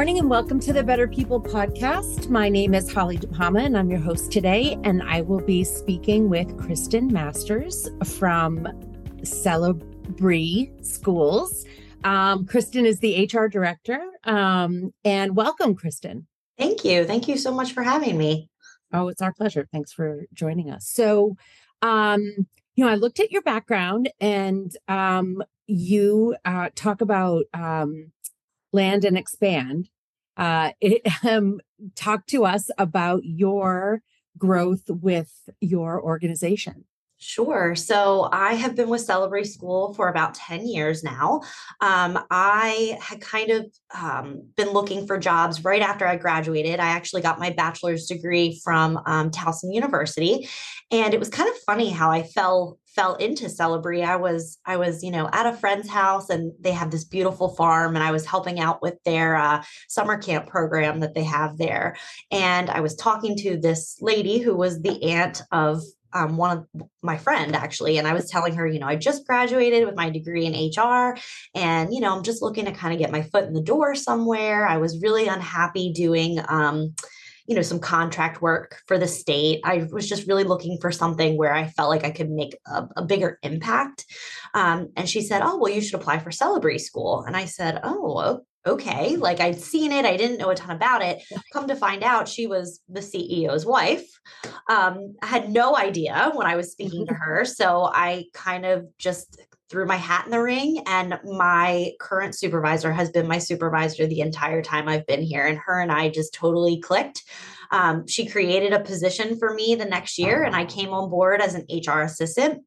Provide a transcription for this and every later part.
morning and welcome to the Better People podcast. My name is Holly DePalma and I'm your host today. And I will be speaking with Kristen Masters from Celebree Schools. Um, Kristen is the HR director. Um, and welcome, Kristen. Thank you. Thank you so much for having me. Oh, it's our pleasure. Thanks for joining us. So, um, you know, I looked at your background and um, you uh, talk about um, land and expand. Uh, it, um, talk to us about your growth with your organization. Sure. So I have been with Celebree School for about 10 years now. Um, I had kind of um, been looking for jobs right after I graduated. I actually got my bachelor's degree from um, Towson University. And it was kind of funny how I fell fell into Celebree. I was I was you know at a friend's house and they have this beautiful farm and I was helping out with their uh, summer camp program that they have there. And I was talking to this lady who was the aunt of um, one of my friend actually and i was telling her you know i just graduated with my degree in hr and you know i'm just looking to kind of get my foot in the door somewhere. I was really unhappy doing um, you know some contract work for the state. I was just really looking for something where i felt like i could make a, a bigger impact um, and she said oh well you should apply for Celebree school and i said oh okay like i'd seen it i didn't know a ton about it. Come to find out she was the ceo's wife. Um, i had no idea when i was speaking to her so i kind of just threw my hat in the ring and my current supervisor has been my supervisor the entire time i've been here and her and i just totally clicked. Um, she created a position for me the next year and i came on board as an hr assistant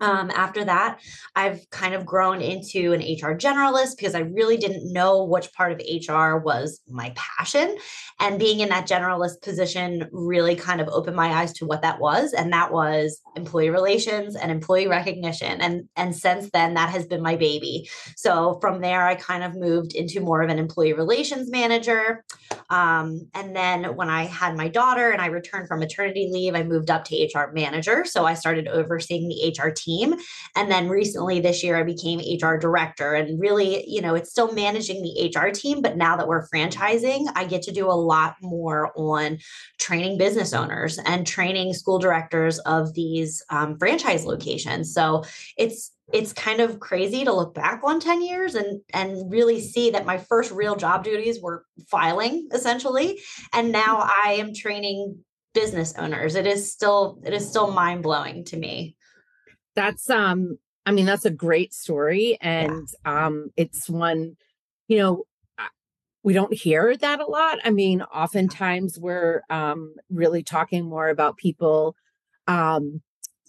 um, after that, I've kind of grown into an HR generalist because I really didn't know which part of HR was my passion. And being in that generalist position really kind of opened my eyes to what that was. And that was employee relations and employee recognition. And, and since then, that has been my baby. So from there, I kind of moved into more of an employee relations manager. Um, and then when I had my daughter and I returned from maternity leave, I moved up to HR manager. So I started overseeing the HR team. And then recently this year, I became HR director. And really, you know, it's still managing the HR team, but now that we're franchising, I get to do a lot more on training business owners and training school directors of these um, franchise locations. So it's it's kind of crazy to look back on 10 years and and really see that my first real job duties were filing essentially and now i am training business owners it is still it is still mind blowing to me that's um i mean that's a great story and yeah. um it's one you know we don't hear that a lot i mean oftentimes we're um really talking more about people um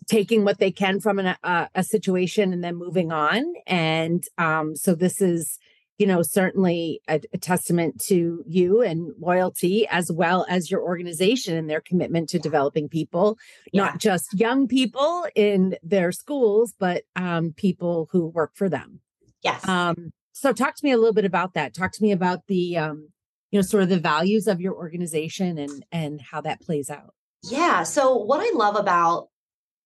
taking what they can from an, uh, a situation and then moving on and um so this is you know, certainly a, a, testament to you and loyalty as well as your organization and their commitment to developing people, yeah. not just young people in their schools, but um, people who work for them. Yes. Um, so talk to me a little bit about that. Talk to me about the, um, you know, sort of the values of your organization and and how that plays out. Yeah. So what I love about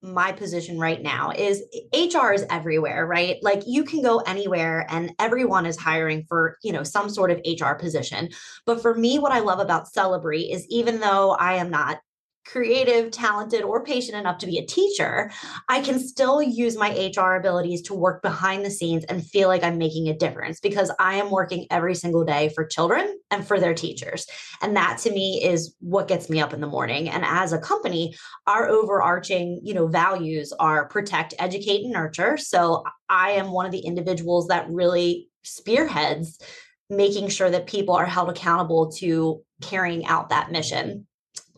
my position right now is HR is everywhere, right? Like you can go anywhere and everyone is hiring for, you know, some sort of HR position. But for me what I love about Celebree is even though I am not creative, talented, or patient enough to be a teacher, I can still use my HR abilities to work behind the scenes and feel like I'm making a difference because I am working every single day for children and for their teachers. And that to me is what gets me up in the morning. And as a company, our overarching, you know, values are protect, educate, and nurture. So I am one of the individuals that really spearheads making sure that people are held accountable to carrying out that mission.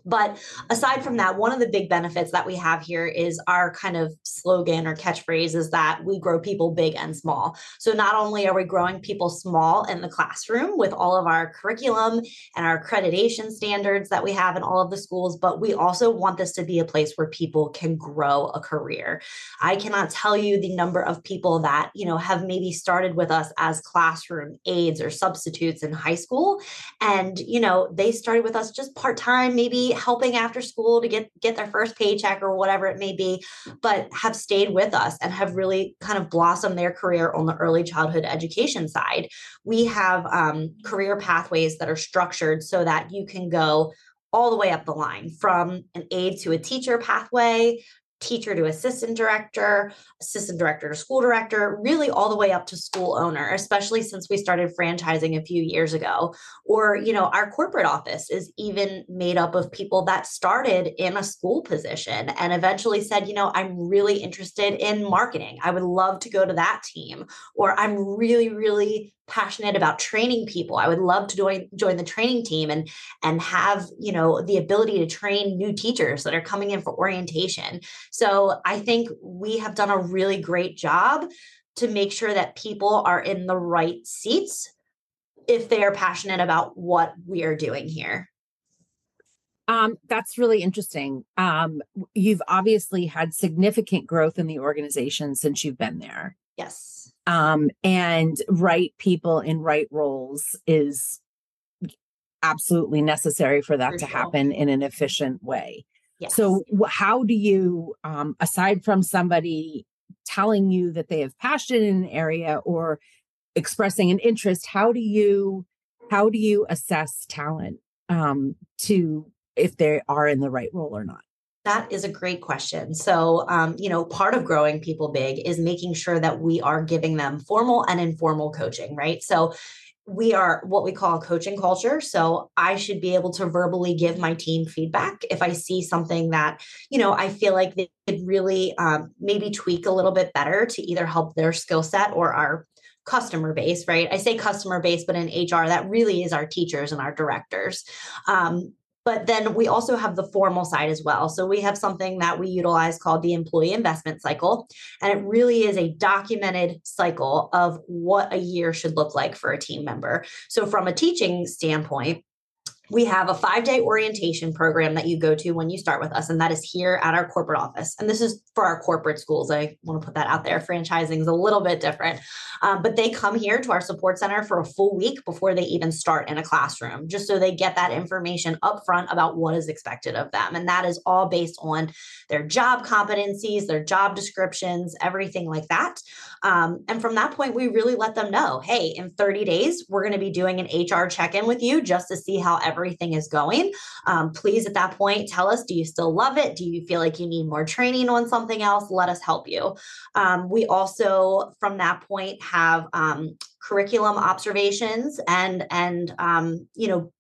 But aside from that, one of the big benefits that we have here is our kind of slogan or catchphrase is that we grow people big and small. So not only are we growing people small in the classroom with all of our curriculum and our accreditation standards that we have in all of the schools, but we also want this to be a place where people can grow a career. I cannot tell you the number of people that, you know, have maybe started with us as classroom aides or substitutes in high school and, you know, they started with us just part-time, maybe helping after school to get get their first paycheck or whatever it may be, but have stayed with us and have really kind of blossomed their career on the early childhood education side. We have um, career pathways that are structured so that you can go all the way up the line from an aide to a teacher pathway teacher to assistant director, assistant director to school director, really all the way up to school owner, especially since we started franchising a few years ago. Or, you know, our corporate office is even made up of people that started in a school position and eventually said, you know, I'm really interested in marketing. I would love to go to that team. Or I'm really, really passionate about training people i would love to join join the training team and and have you know the ability to train new teachers that are coming in for orientation so i think we have done a really great job to make sure that people are in the right seats if they are passionate about what we are doing here um, that's really interesting. Um, you've obviously had significant growth in the organization since you've been there. Yes um, and right people in right roles is absolutely necessary for that for to sure. happen in an efficient way. Yes. So, how do you, um, aside from somebody telling you that they have passion in an area or expressing an interest, how do you how do you assess talent um, to if they are in the right role or not? That is a great question. So, um, you know, part of growing people big is making sure that we are giving them formal and informal coaching, right? So, we are what we call a coaching culture. So I should be able to verbally give my team feedback if I see something that, you know, I feel like they could really um, maybe tweak a little bit better to either help their skill set or our customer base, right? I say customer base, but in HR, that really is our teachers and our directors. Um, but then we also have the formal side as well. So we have something that we utilize called the employee investment cycle. And it really is a documented cycle of what a year should look like for a team member. So, from a teaching standpoint, we have a five day orientation program that you go to when you start with us, and that is here at our corporate office. And this is for our corporate schools. I want to put that out there. Franchising is a little bit different, um, but they come here to our support center for a full week before they even start in a classroom, just so they get that information up front about what is expected of them. And that is all based on their job competencies, their job descriptions, everything like that. Um, and from that point, we really let them know hey, in 30 days, we're going to be doing an HR check in with you just to see how everything is going. Um, please, at that point, tell us do you still love it? Do you feel like you need more training on something else? Let us help you. Um, we also, from that point, have um, curriculum observations and and um, you know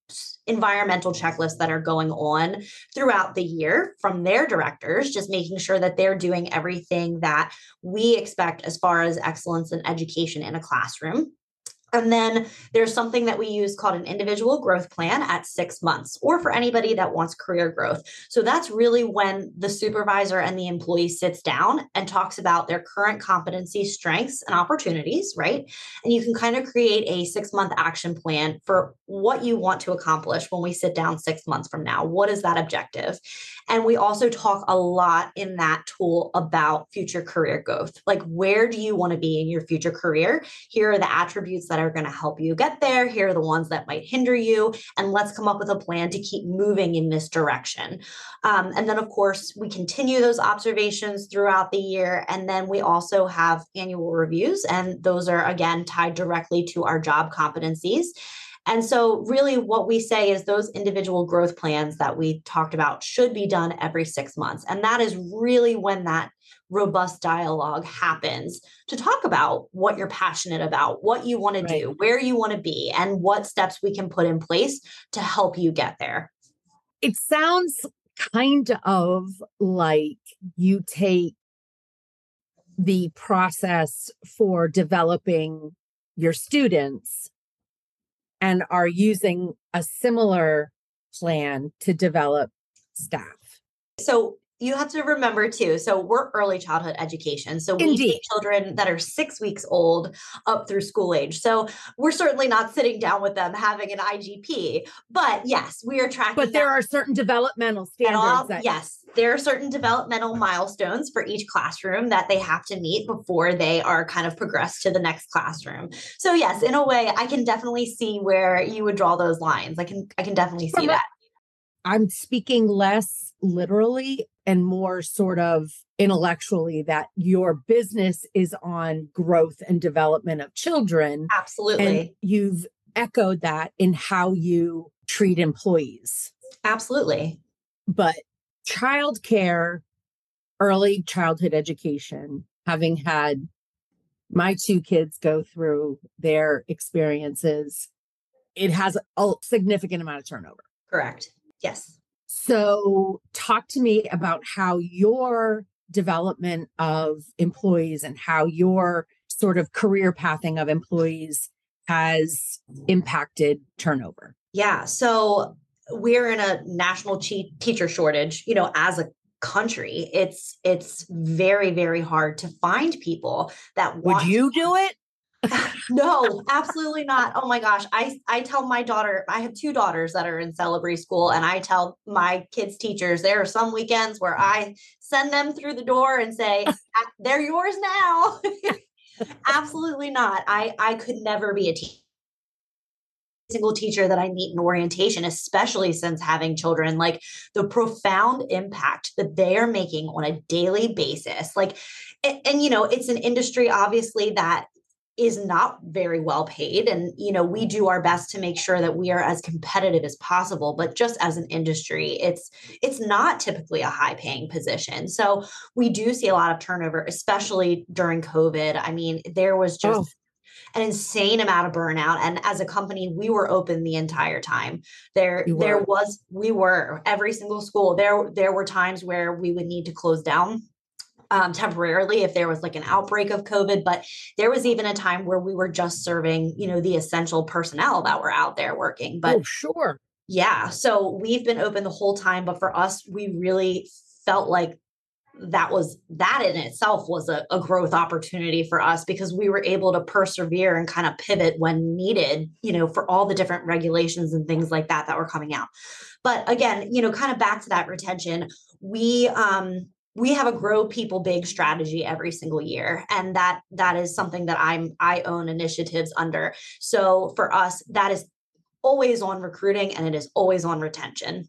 environmental checklists that are going on throughout the year from their directors just making sure that they're doing everything that we expect as far as excellence in education in a classroom and then there's something that we use called an individual growth plan at six months, or for anybody that wants career growth. So that's really when the supervisor and the employee sits down and talks about their current competency, strengths, and opportunities, right? And you can kind of create a six month action plan for what you want to accomplish when we sit down six months from now. What is that objective? And we also talk a lot in that tool about future career growth. Like, where do you want to be in your future career? Here are the attributes that that are going to help you get there. Here are the ones that might hinder you. And let's come up with a plan to keep moving in this direction. Um, and then, of course, we continue those observations throughout the year. And then we also have annual reviews, and those are again tied directly to our job competencies. And so, really, what we say is those individual growth plans that we talked about should be done every six months. And that is really when that robust dialogue happens to talk about what you're passionate about, what you want right. to do, where you want to be, and what steps we can put in place to help you get there. It sounds kind of like you take the process for developing your students and are using a similar plan to develop staff. So you have to remember too. So we're early childhood education. So we Indeed. see children that are six weeks old up through school age. So we're certainly not sitting down with them having an IGP. But yes, we are tracking. But there are certain developmental standards. All, that- yes, there are certain developmental milestones for each classroom that they have to meet before they are kind of progressed to the next classroom. So yes, in a way, I can definitely see where you would draw those lines. I can I can definitely see that I'm speaking less literally and more sort of intellectually that your business is on growth and development of children. Absolutely. And you've echoed that in how you treat employees. Absolutely. But childcare, early childhood education, having had my two kids go through their experiences, it has a significant amount of turnover. Correct. Yes. So, talk to me about how your development of employees and how your sort of career pathing of employees has impacted turnover. Yeah. So, we're in a national che- teacher shortage, you know, as a country it's it's very very hard to find people that would you do it no, absolutely not. Oh my gosh. I, I tell my daughter, I have two daughters that are in Celebree school, and I tell my kids' teachers there are some weekends where I send them through the door and say, ah, they're yours now. absolutely not. I, I could never be a teacher single teacher that I meet in orientation, especially since having children, like the profound impact that they are making on a daily basis. Like, and, and, you know, it's an industry obviously that is not very well paid. And you know we do our best to make sure that we are as competitive as possible but just as an industry it's it's not typically a high paying position. So we do see a lot of turnover especially during covid. I mean there was oh. just oh. an insane amount of burnout. And as a company we were open the entire time. There there was we were every single school there there were times where we would need to close down um, temporarily if there was like an outbreak of COVID. But there was even a time where we were just serving, you know, the essential personnel that were out there working. But oh, sure. Yeah. So we've been open the whole time. But for us, we really felt like that was that in itself was a, a, growth opportunity for us because we were able to persevere and kind of pivot when needed you know for all the different regulations and things like that that were coming out but again you know kind of back to that retention we um we have a grow people big strategy every single year. And that that is something that i'm i own initiatives under. So for us that is always on recruiting and it is always on retention.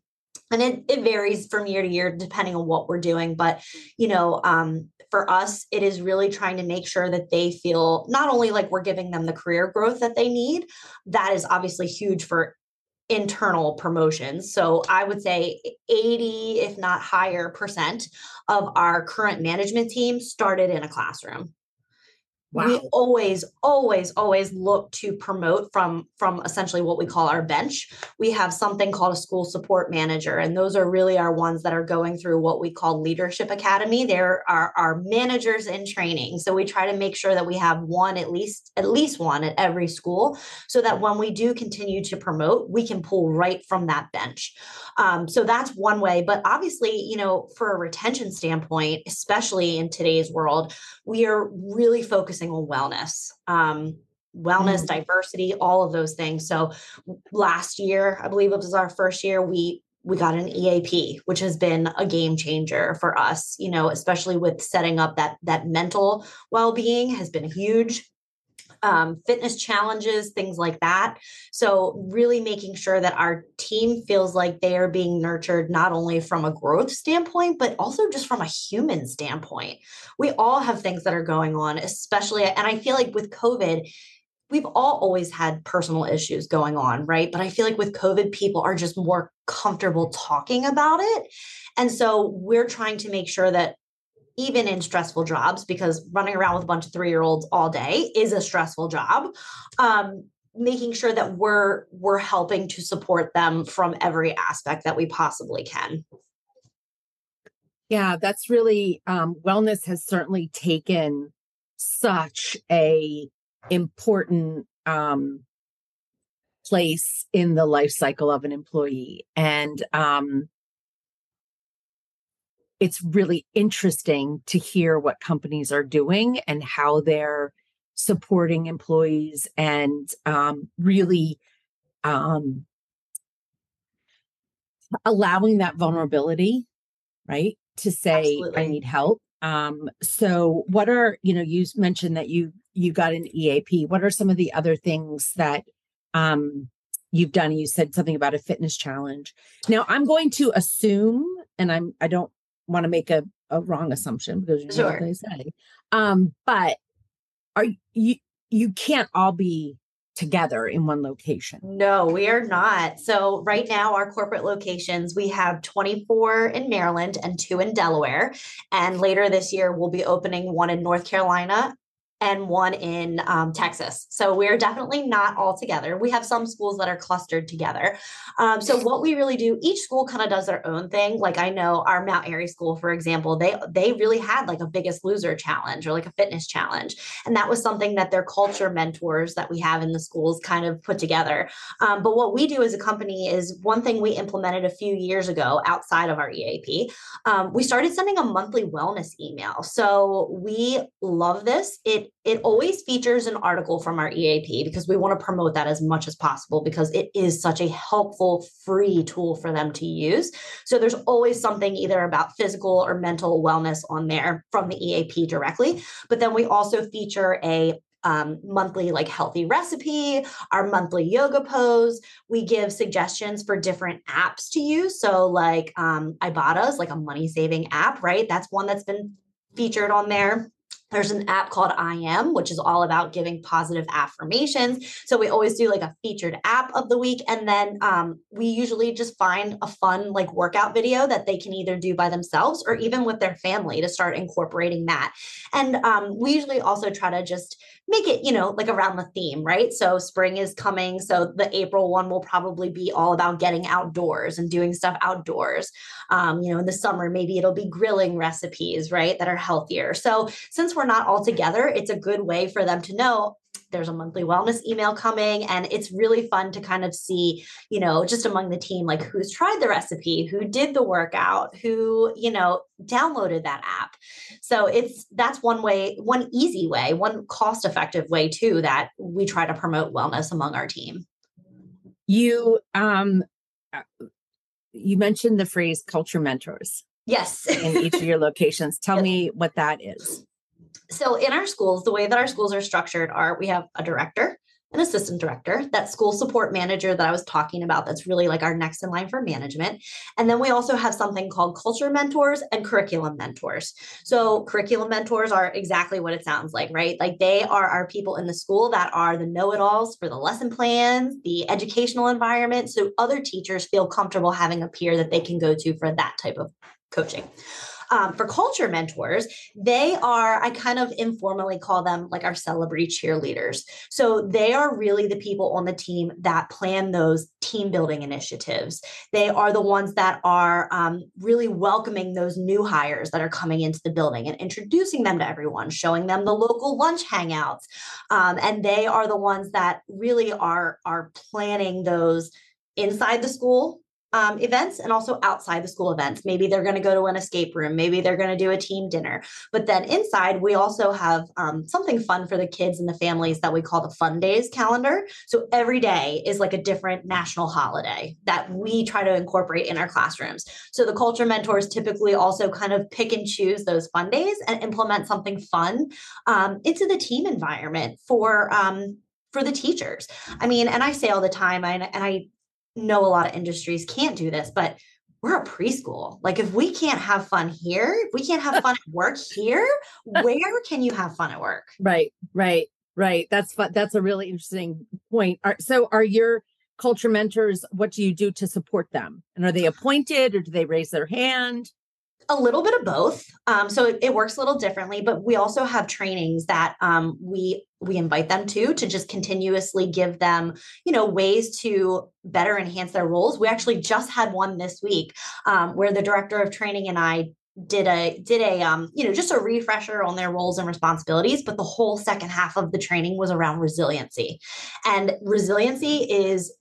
And it, it varies from year to year depending on what we're doing. But you know um, for us it is really trying to make sure that they feel not only like we're giving them the career growth that they need that is obviously huge for internal promotions. So I would say 80, if not higher, percent of our current management team started in a classroom. Wow. We always, always, always look to promote from from essentially what we call our bench. We have something called a school support manager, and those are really our ones that are going through what we call leadership academy. There are our managers in training, so we try to make sure that we have one at least at least one at every school, so that when we do continue to promote, we can pull right from that bench. Um, so that's one way. But obviously, you know, for a retention standpoint, especially in today's world, we are really focused on wellness. Um, wellness, mm. diversity, all of those things. So last year, I believe it was our first year, we we got an EAP, which has been a game changer for us, you know, especially with setting up that that mental well-being has been huge um, fitness challenges, things like that. So, really making sure that our team feels like they are being nurtured not only from a growth standpoint, but also just from a human standpoint. We all have things that are going on, especially, and I feel like with COVID, we've all always had personal issues going on, right? But I feel like with COVID, people are just more comfortable talking about it. And so we're trying to make sure that even in stressful jobs, because running around with a bunch of three year olds all day is a stressful job. Um, making sure that we're we're helping to support them from every aspect that we possibly can yeah that's really um, wellness has certainly taken such a important um, place in the life cycle of an employee and um, it's really interesting to hear what companies are doing and how they're supporting employees and um, really um, allowing that vulnerability, right? To say, Absolutely. I need help. Um, so what are, you know, you mentioned that you you got an EAP. What are some of the other things that um you've done. You said something about a fitness challenge. Now I'm going to assume, and I'm I don't want to make a, a wrong assumption because you know Sure. what they say. Um, but are you you can't all be together in one location. No, we are not. So, right now, our corporate locations, we have 24 in Maryland and two in Delaware. And later this year, we'll be opening one in North Carolina and one in um, Texas. So, we're definitely not all together. We have some schools that are clustered together. Um, so, what we really do, each school kind of does their own thing. Like, I know our Mount Airy school, for example, they they really had like a biggest loser challenge or like a fitness challenge. And that was something that their culture mentors that we have in the schools kind of put together. Um, but what we do as a company is one thing we implemented a few years ago outside of our EAP. Um, we started sending a monthly wellness email. So we love this. It it always features an article from our EAP because we want to promote that as much as possible because it is such a helpful free tool for them to use. So there's always something either about physical or mental wellness on there from the EAP directly. But then we also feature a um, monthly like healthy recipe, our monthly yoga pose. We give suggestions for different apps to use. So like um, Ibotta is like a money saving app, right? That's one that's been featured on there. There's an app called I Am, which is all about giving positive affirmations. So we always do like a featured app of the week. And then um, we usually just find a fun like workout video that they can either do by themselves or even with their family to start incorporating that. And um, we usually also try to just make it, you know, like around the theme, right? So spring is coming. So the April one will probably be all about getting outdoors and doing stuff outdoors. Um, you know, in the summer, maybe it'll be grilling recipes, right? That are healthier. So since we're not all together, it's a good way for them to know there's a monthly wellness email coming and it's really fun to kind of see you know just among the team like who's tried the recipe who did the workout who you know downloaded that app so it's that's one way one easy way one cost effective way too that we try to promote wellness among our team You um uh, you mentioned the phrase culture mentors yes in each of your locations. Tell me what that is. So in our schools the way that our schools are structured are we have a director an assistant director that school support manager that i was talking about that's really like our next in line for management. And then we also have something called culture mentors and curriculum mentors. So curriculum mentors are exactly what it sounds like right? Like they are our people in the school that are the know-it-alls for the lesson plans the educational environment so other teachers feel comfortable having a peer that they can go to for that type of coaching um, for culture mentors, they are, I kind of informally call them like our celebrity cheerleaders. So they are really the people on the team that plan those team building initiatives. They are the ones that are um, really welcoming those new hires that are coming into the building and introducing them to everyone, showing them the local lunch hangouts. Um, and they are the ones that really are, are planning those inside the school um, events and also outside the school events. Maybe they're going to go to an escape room. Maybe they're going to do a team dinner. But then inside, we also have um, something fun for the kids and the families that we call the Fun Days calendar. So every day is like a different national holiday that we try to incorporate in our classrooms. So the culture mentors typically also kind of pick and choose those fun days and implement something fun um, into the team environment for. Um, for the teachers. I mean, and I say all the time, and I know a lot of industries can't do this, but we're a preschool. Like if we can't have fun here, if we can't have fun at work here, where can you have fun at work? Right, right, right. That's fun. That's a really interesting point. Are, so, are your culture mentors? What do you do to support them? And are they appointed, or do they raise their hand? A little bit of both. Um, so it, it, works a little differently but we also have trainings that um, we we invite them to to just continuously give them you know ways to better enhance their roles. We actually just had one this week um, where the director of training and i did a did a um you know just a refresher on their roles and responsibilities but the whole second half of the training was around resiliency. And resiliency is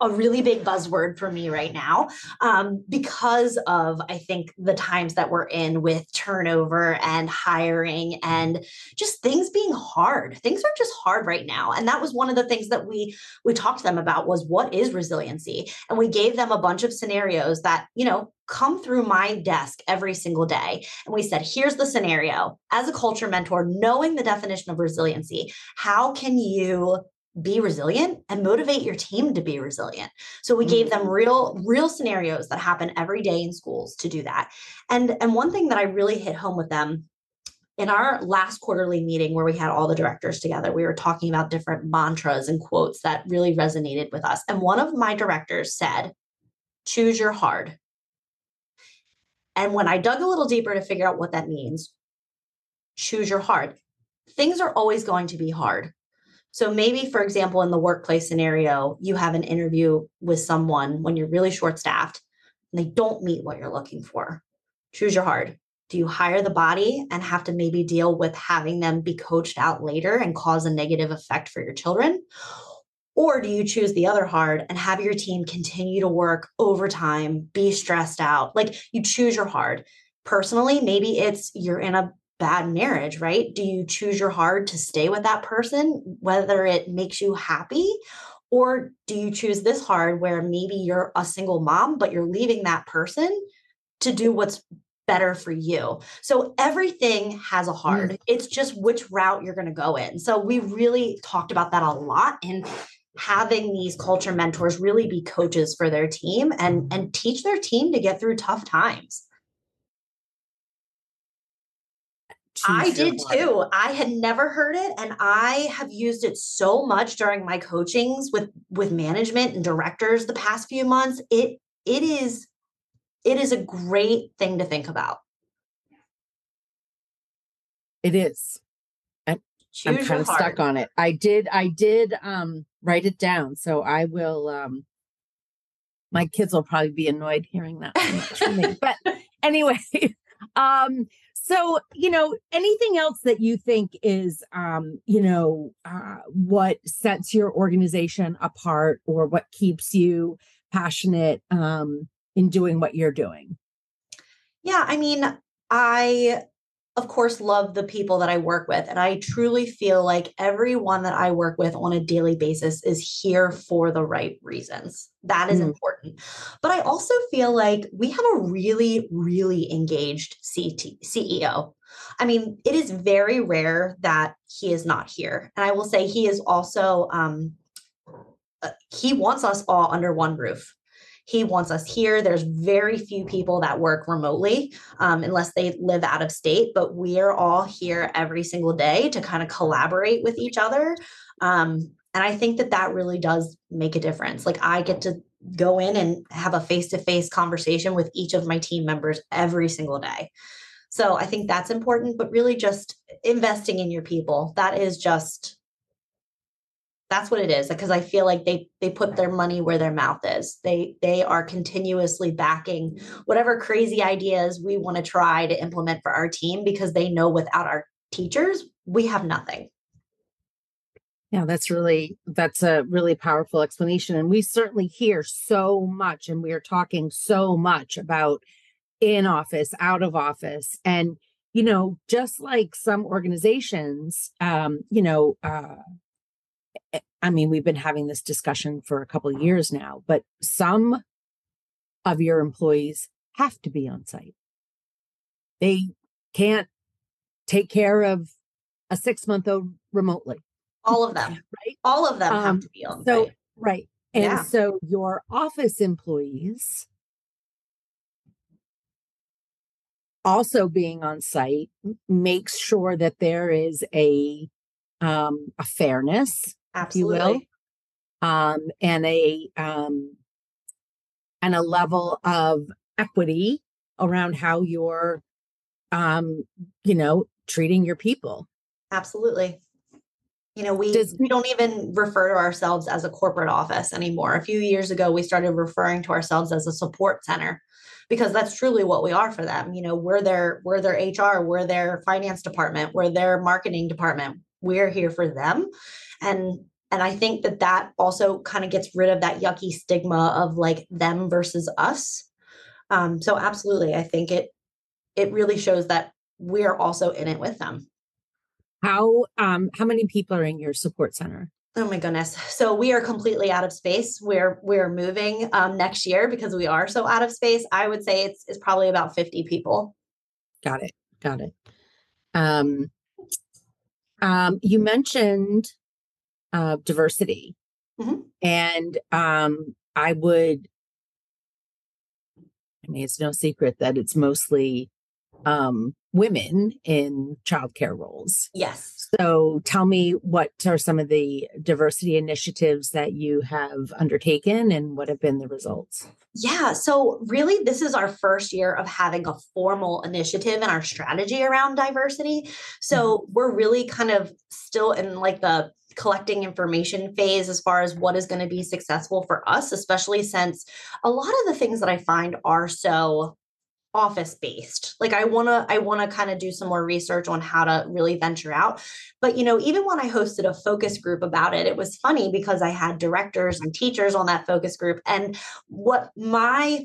a really big buzzword for me right now um, because of I think the times that we're in with turnover and hiring and just things being hard. Things are just hard right now, and that was one of the things that we we talked to them about was what is resiliency, and we gave them a bunch of scenarios that you know come through my desk every single day. And we said, here's the scenario. As a culture mentor, knowing the definition of resiliency, how can you be resilient and motivate your team to be resilient. So we gave them mm. real real scenarios that happen every day in schools to do that. And and one thing that I really hit home with them in our last quarterly meeting where we had all the directors together, we were talking about different mantras and quotes that really resonated with us. And one of my directors said, choose your hard. And when I dug a little deeper to figure out what that means, choose your hard. Things are always going to be hard. So maybe, for example, in the workplace scenario, you have an interview with someone when you're really short staffed and they don't meet what you're looking for. Choose your hard. Do you hire the body and have to maybe deal with having them be coached out later and cause a negative effect for your children? Or do you choose the other hard and have your team continue to work overtime, be stressed out? Like you choose your hard. Personally, maybe it's you're in a bad marriage, right? Do you choose your hard to stay with that person, whether it makes you happy? Or do you choose this hard where maybe you're a single mom, but you're leaving that person to do what's better for you. So everything has a hard. Mm. It's just which route you're going to go in. So we really talked about that a lot and having these culture mentors really be coaches for their team and and teach their team to get through tough times. I did too. I had never heard it and I have used it so much during my coachings with with management and directors the past few months. It it is it is a great thing to think about. It is. And I'm kind of stuck on it. I did I did um write it down. So I will um my kids will probably be annoyed hearing that from me. But anyway, um so you know anything else that you think is um you know uh, what sets your organization apart or what keeps you passionate um in doing what you're doing? Yeah, I mean, I of course love the people that I work with and I truly feel like everyone that I work with on a daily basis is here for the right reasons. That is mm. important. But I also feel like we have a really really engaged CT, CEO. I mean, it is very rare that he is not here. And I will say he is also um uh, he wants us all under one roof. He wants us here. There's very few people that work remotely um, unless they live out of state, but we are all here every single day to kind of collaborate with each other. Um, and I think that that really does make a difference. Like I get to go in and have a face to face conversation with each of my team members every single day. So I think that's important, but really just investing in your people. That is just that's what it is because i feel like they they put their money where their mouth is. They they are continuously backing whatever crazy ideas we want to try to implement for our team because they know without our teachers we have nothing. Yeah that's really that's a really powerful explanation and we certainly hear so much and we are talking so much about in office out of office and you know just like some organizations um you know uh I mean, we've been having this discussion for a couple of years now, but some of your employees have to be on site. They can't take care of a six month old remotely. All of them, right? All of them um, have to be on so, site. Right. And yeah. so your office employees also being on site makes sure that there is a um, a fairness Absolutely. you will, um, and a um, and a level of equity around how you're, um, you know, treating your people. Absolutely. You know, we Does, we don't even refer to ourselves as a corporate office anymore. A few years ago, we started referring to ourselves as a support center because that's truly what we are for them. You know, we're their we're their HR, we're their finance department, we're their marketing department. We're here for them and and i think that that also kind of gets rid of that yucky stigma of like them versus us um, so absolutely i think it it really shows that we're also in it with them how um how many people are in your support center Oh my goodness. So we are completely out of space. We're we're moving um, next year because we are so out of space. I would say it's it's probably about 50 people. Got it. Got it. Um um you mentioned uh, diversity. Mhm. And um, I would, I mean, it's no secret that it's mostly um, women in childcare roles. Yes. So tell me what are some of the diversity initiatives that you have undertaken and what have been the results? Yeah. So, really, this is our first year of having a formal initiative in our strategy around diversity. So, we're really kind of still in like the collecting information phase as far as what is going to be successful for us, especially since a lot of the things that I find are so office based like i want to i want to kind of do some more research on how to really venture out. But you know even when i hosted a focus group about it it was funny because i had directors and teachers on that focus group and what my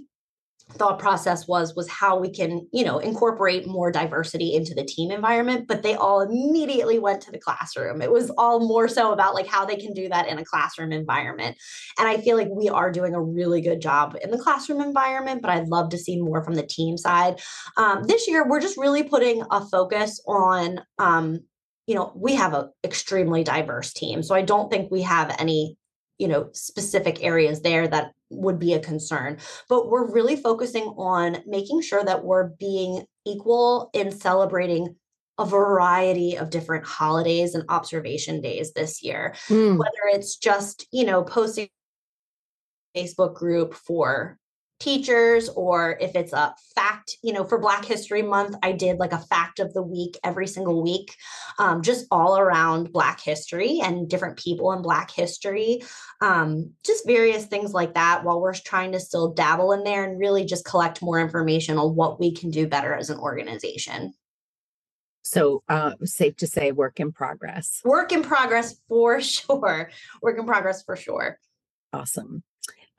thought process was was how we can you know incorporate more diversity into the team environment but they all immediately went to the classroom. It was all more so about like how they can do that in a classroom environment. And i feel like we are doing a really good job in the classroom environment but i'd love to see more from the team side. Um, this year we're just really putting a focus on um, you know we have an extremely diverse team so i don't think we have any you know specific areas there that would be a concern but we're really focusing on making sure that we're being equal in celebrating a variety of different holidays and observation days this year Mm, whether it's just you know posting facebook group for teachers or if it's a fact you know for black history month i did like a fact of the week every single week um, just all around black history and different people in black history um, just various things like that while we're trying to still dabble in there and really just collect more information on what we can do better as an organization So uh, safe to say, work in progress. work in progress for sure work in progress for sure Awesome.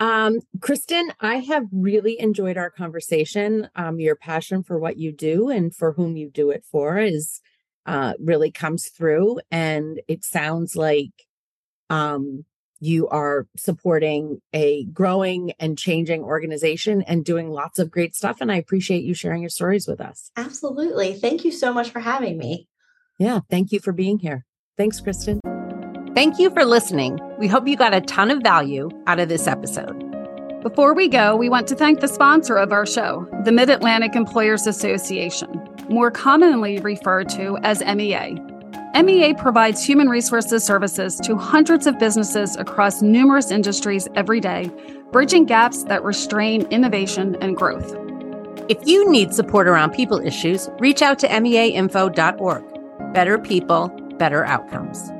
Um, Kristen, I have really enjoyed our conversation. Um, your passion for what you do and for whom you do it for is uh, really comes through, and it sounds like um, you are supporting a growing and changing organization and doing lots of great stuff. And I appreciate you sharing your stories with us. absolutely thank you so much for having me Yeah, thank you for being here. Thanks, Kristen. Thank you for listening. We hope you got a ton of value out of this episode. Before we go, we want to thank the sponsor of our show, the Mid Atlantic Employers Association, more commonly referred to as MEA. MEA provides human resources services to hundreds of businesses across numerous industries every day, bridging gaps that restrain innovation and growth. If you need support around people issues, reach out to meainfo.org. Better people, better outcomes.